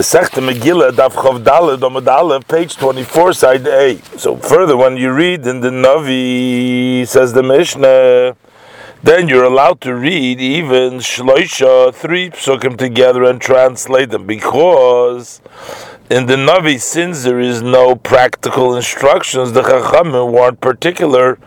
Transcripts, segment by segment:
Masechta Megillah, Daf Chav Daled, Omad Aleph, page 24, side A. So further, when you read in the Navi, says the Mishnah, then you're allowed to read even Shloisha, three psukim together and translate them, because in the Navi, since there is no practical instructions, the Chachamim weren't particular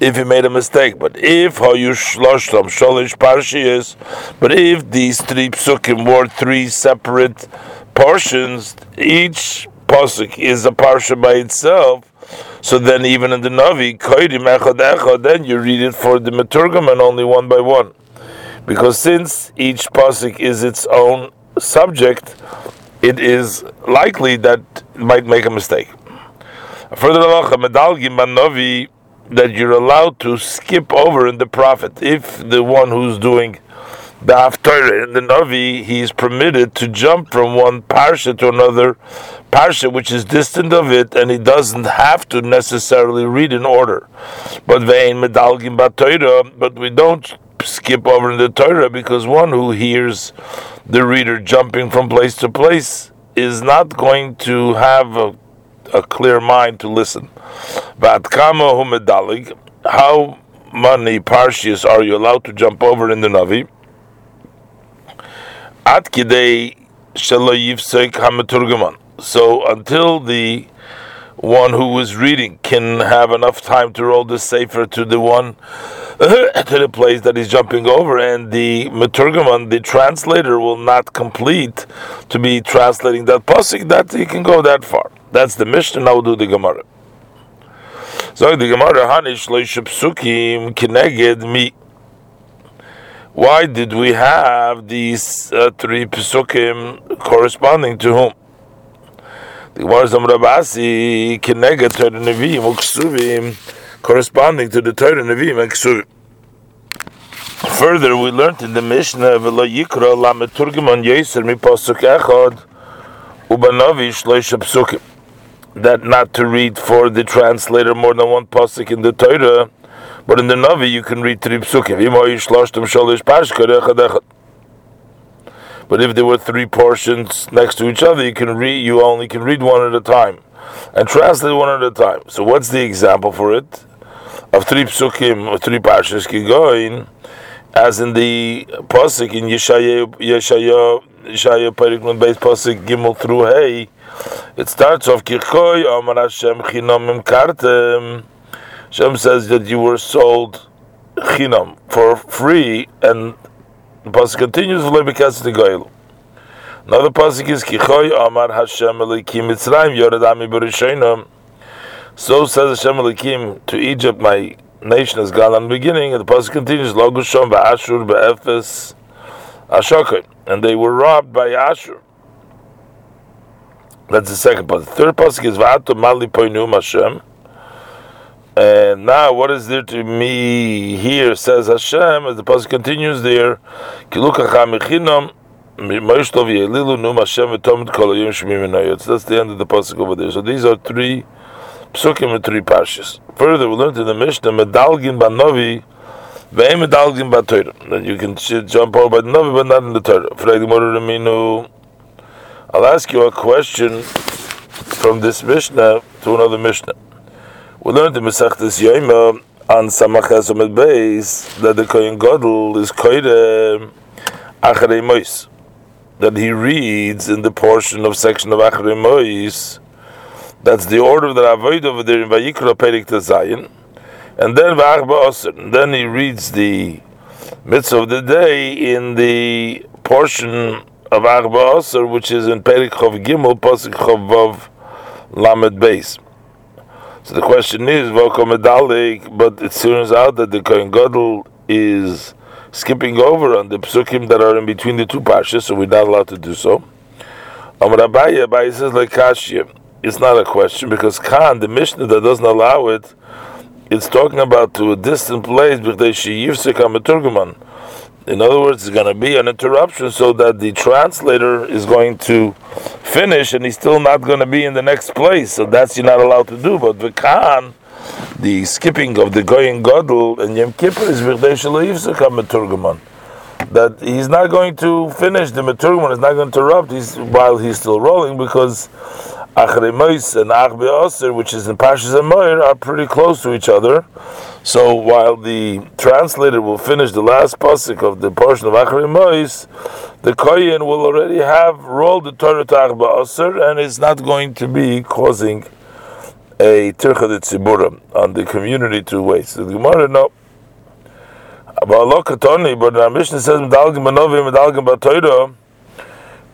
if he made a mistake. But if Hayu Shloshtam Sholish Parshiyas, but if these three psukim were three separate portions, each pasuk is a parsha by itself. So then, even in the Navi, then you read it for the Meturgam and only one by one, because since each pasuk is its own subject, it is likely that it might make a mistake. Further, medalgim Navi that you're allowed to skip over in the prophet if the one who's doing in the Navi, he is permitted to jump from one parsha to another parsha which is distant of it, and he doesn't have to necessarily read in order. But but we don't skip over in the Torah because one who hears the reader jumping from place to place is not going to have a, a clear mind to listen. But how many parshias are you allowed to jump over in the Navi? At kidei. So until the one who is reading can have enough time to roll the sefer to the one to the place that he's jumping over, and the meturgaman, the translator, will not complete to be translating that pasuk. That he can go that far. That's the Mishnah. Now we'll do the Gemara. So the Gemara Hanish psukim kineged mi why did we have these uh, three pesukim corresponding to whom? The Gemara Zamrabasi Kenega Torah Nevi'im Uksuvim corresponding to the Torah Nevi'im Uksuvim. Further, we learned in the Mishnah V'lo Yikra La Meturgimon Yeser Mi Pasuk Echad Ubanavi Shloisha Pesukim that not to read for the translator more than one pasuk in the Torah but in the Navi, you can read three psukim. But if there were three portions next to each other, you can read. You only can read one at a time, and translate one at a time. So, what's the example for it? Of three psukim or three parshas kigoin, as in the pasuk in Yeshaya Yeshaya Yeshaya Perikman base pasuk Gimel through Hey, it starts off Kichoy Amar Hashem Chinomim Kartem. Shem says that you were sold chinam for free, and the pasuk continues because the goyel. Another pasuk is kichoy Amar Hashem Elikim Mitzrayim Yoredami Berishonam. So says Hashem Elikim to Egypt, my nation has gone on the beginning, and the pasuk continues Logushom Ashur Be'efes Ashokai, and they were robbed by Ashur. That's the second pasuk. The third pasuk is Va'ato Mali Poinum Hashem. And now, what is there to me here? Says Hashem, as the pasuk continues there. That's the end of the pasuk over there. So these are three psukim and three parshas. Further, we learned in the Mishnah, medalgin banovi, ve'em medalgin batoira. That you can jump over by the novi, but not in the Torah. I'll ask you a question from this Mishnah to another Mishnah. We learned in Masechtas Yoima on Samachas Omed Beis that the Kohen Gadol is Koyre Acharei Mois. That he reads in the portion of section of Acharei Mois. That's the order that Avoid over there in Vayikra Perik Zayin. And then V'achba Osir. Then he reads the mitzvah of the day in the portion of Achba Osir, which is in Perik Chav Gimel, Pasuk Chav Lamed Beis. So the question is, but it turns out that the Kohen Gadol is skipping over on the psukim that are in between the two pashas, so we're not allowed to do so. Amar Abaye, says like Kashya. It's not a question because Khan, the Mishnah that doesn't allow it, it's talking about to a distant place because she yivsik turguman. In other words, it's going to be an interruption so that the translator is going to finish and he's still not going to be in the next place. So that's you're not allowed to do. But the Khan, the skipping of the Kohen Gadol and Yom Kippur is Turguman. that he's not going to finish the Maturman is not going to interrupt he's, while he's still rolling because Achrei Mois and Achbe Oser, which is in Pashas and Amoir, are pretty close to each other. So while the translator will finish the last pasuk of the portion of Achrei Mois, the Kohen will already have rolled the Torah to Achbe Oser, and it's not going to be causing a Tircha de Tzibura on the community to waste. The Gemara, no. But our Mishnah says.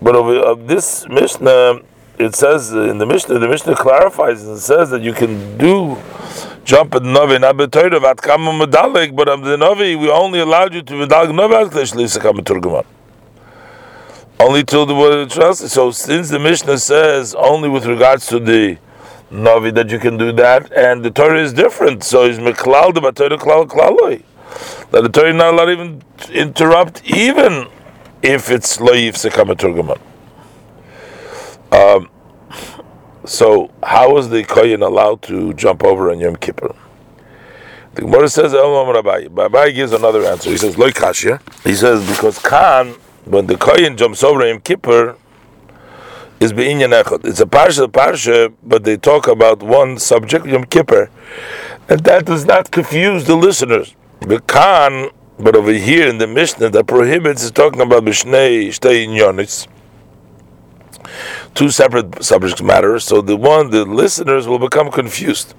But of uh, this Mishnah, it says in the Mishnah, the Mishnah clarifies and says that you can do jump at Navi, not Betoirav, at Kama Medalik, but on the Navi, we only allowed you to Medalig Navi at Klesh Lisakam Turgaman. Only till the word trust. So since the Mishnah says only with regards to the Novi that you can do that, and the Torah is different, so is Meklal the Batoira Klal Klaloi. That the Torah is not allowed even interrupt, even if it's Loif Sekam Turgaman. Um, so how is the kohen allowed to jump over on Yom Kippur? The Gemara says, Rabbi. Rabbi gives another answer. He says, Loi Kashya. He says, because Khan, when the kohen jumps over Yom Kippur, is Be'inyan Echot. It's a parsha, parsha, but they talk about one subject, Yom Kippur. And that does not confuse the listeners. The Khan, but over here in the Mishnah, that prohibits is talking about Mishnei Shtei Yonis two separate subject matters, so the one the listeners will become confused.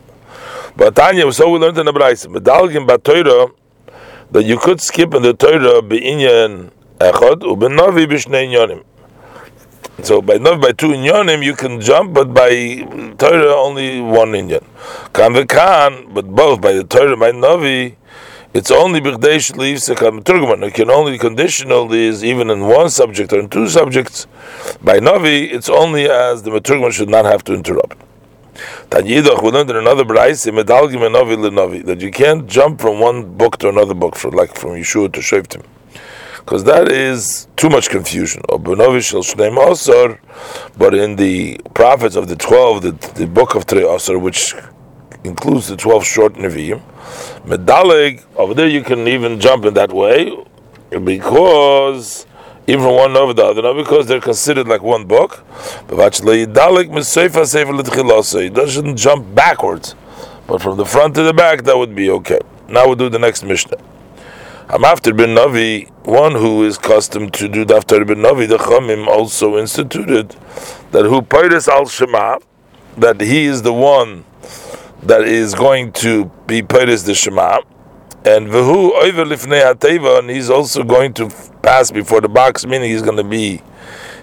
But Tanya, so we learned in the Braisa, medalgim batoira that you could skip in the Torah beinyan echad ubenovi b'shnei inyanim. So by not by two inyanim you can jump, but by Torah only one inyan. Kan v'kan, but both by the Torah by novi it's only b'chdei leaves the turgman. It can only conditional is even in one subject or in two subjects. By Navi, it's only as the Maturgman should not have to interrupt. Tanyidach, we learned in another Braise, medalgim Navi lenavi, that you can't jump from one book to another book, for, like from Yeshua to Shoftim. Because that is too much confusion. But in the prophets of the twelve, the, the book of Trei Asar, which includes the 12 short Nevi'im. Medalig, over there you can even jump in that way, because even one over the other, not because they're considered like one book. But It doesn't jump backwards, but from the front to the back, that would be okay. Now we'll do the next Mishnah. I'm after bin Navi, one who is accustomed to do after bin Navi, the Chamim also instituted that who al Shema, that he is the one that is going to be Peiris the Shema, and Vehu Oiver Lifnei Hateva, and he's also going to pass before the box, meaning he's going to be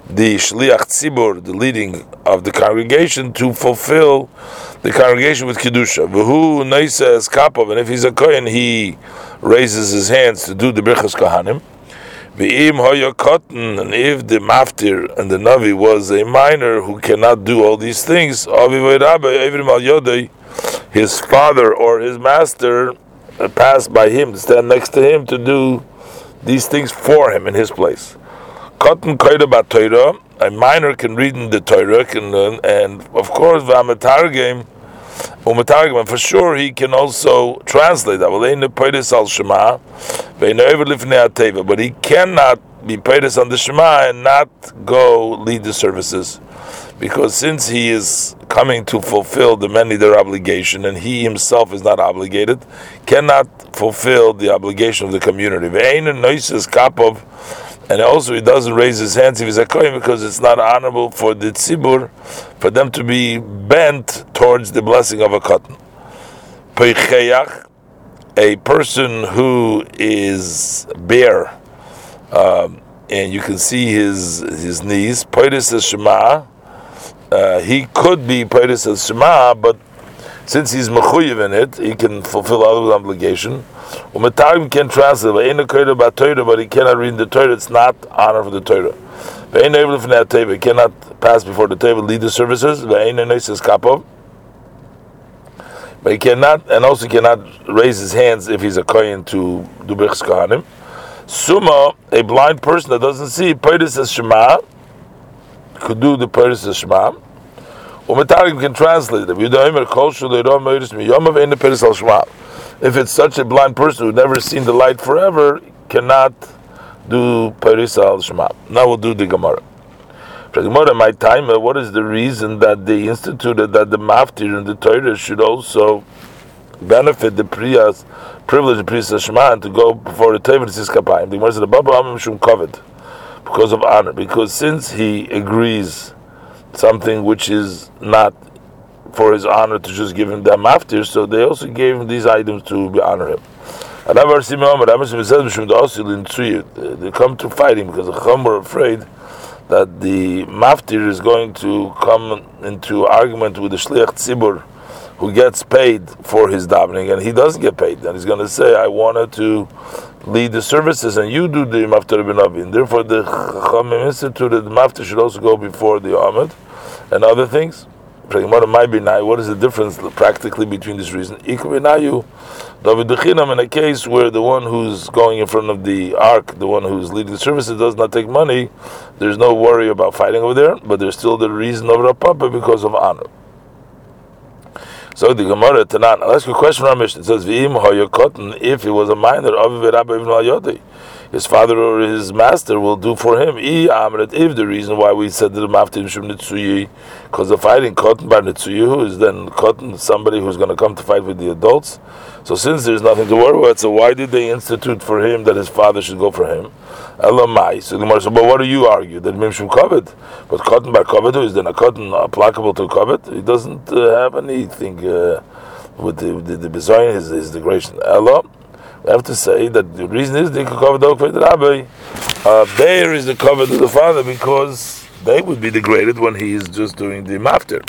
the Shliach Tzibur, the leading of the congregation, to fulfill the congregation with Kedusha. Vehu Neisa Eskapov, and if he's a Kohen, he raises his hands to do the Birchas Kohanim. Ve'im Hoya Cotton, and if the Maftir and the Navi was a minor who cannot do all these things, Avi Rabbi, Evrim Al Yodei, his father or his master passed by him stand next to him to do these things for him in his place. A minor can read in the Torah, can, uh, and of course, and for sure he can also translate that. But he cannot be Peiris on the Shema and not go lead the services because since he is coming to fulfill the many their obligation and he himself is not obligated, cannot fulfill the obligation of the community. And also he doesn't raise his hands if he's a kohen because it's not honorable for the tzibur for them to be bent towards the blessing of a cotton. A person who is bare, um, and you can see his his knees. Poiris Shema uh, he could be Peiris as Shema, but since he's mechuyev in it, he can fulfill other obligation. Umetargim can translate, but he cannot read the Torah. It's not honor for the Torah. He cannot pass before the table, lead the services. But he cannot, and also cannot raise his hands if he's a kohen to do brichs kohanim. Suma, a blind person that doesn't see, Peiris as Shema could do the Paris Shema. Umetarim can translate it. If it's such a blind person who's never seen the light forever, cannot do Paris al Shema. Now we'll do the Gemara. For Gemara, my time, uh, what is the reason that they instituted that the Maftir and the Torah should also benefit the Priyas, privilege of Priyas Shema and to go before the Tevin Siskapayim? The Gemara said, Baba Amim Shum Kovet, because of honor. Because since he agrees something which is not for his honor to just give him the Maftir, so they also gave him these items to honor him. Seen uh, They come to fight him because the Chum were afraid that the maftir is going to come into argument with the shliach tzibur who gets paid for his davening and he doesn't get paid. And he's going to say, I wanted to lead the services and you do the maftir bin Avin. Therefore, the Chachamim instituted the maftir should also go before the Ahmed and other things. What is the difference practically between this reason? In a case where the one who's going in front of the ark, the one who's leading the services, does not take money, there's no worry about fighting over there, but there's still the reason of Rapapa because of honor. So the Gemara Tanan, I'll ask you a question our mission. It says, if he was a minor, his father or his master will do for him. If the reason why we said that the maftim shum nitzuyi, because the fighting cotton by nitzuyi, who is then cotton somebody who's going to come to fight with the adults, so since there's nothing to worry about, so why did they institute for him that his father should go for him? Elamai. So the Gemara said, but what do you argue? That Mimshum covet. But cotton by covet is then a cotton applicable to covet? He doesn't uh, have anything uh, with the the, the design is, is the degradation. Ella, we have to say that the reason is they could cover the the rabbi. Uh, there is the covet of the father because they would be degraded when he is just doing the mafter.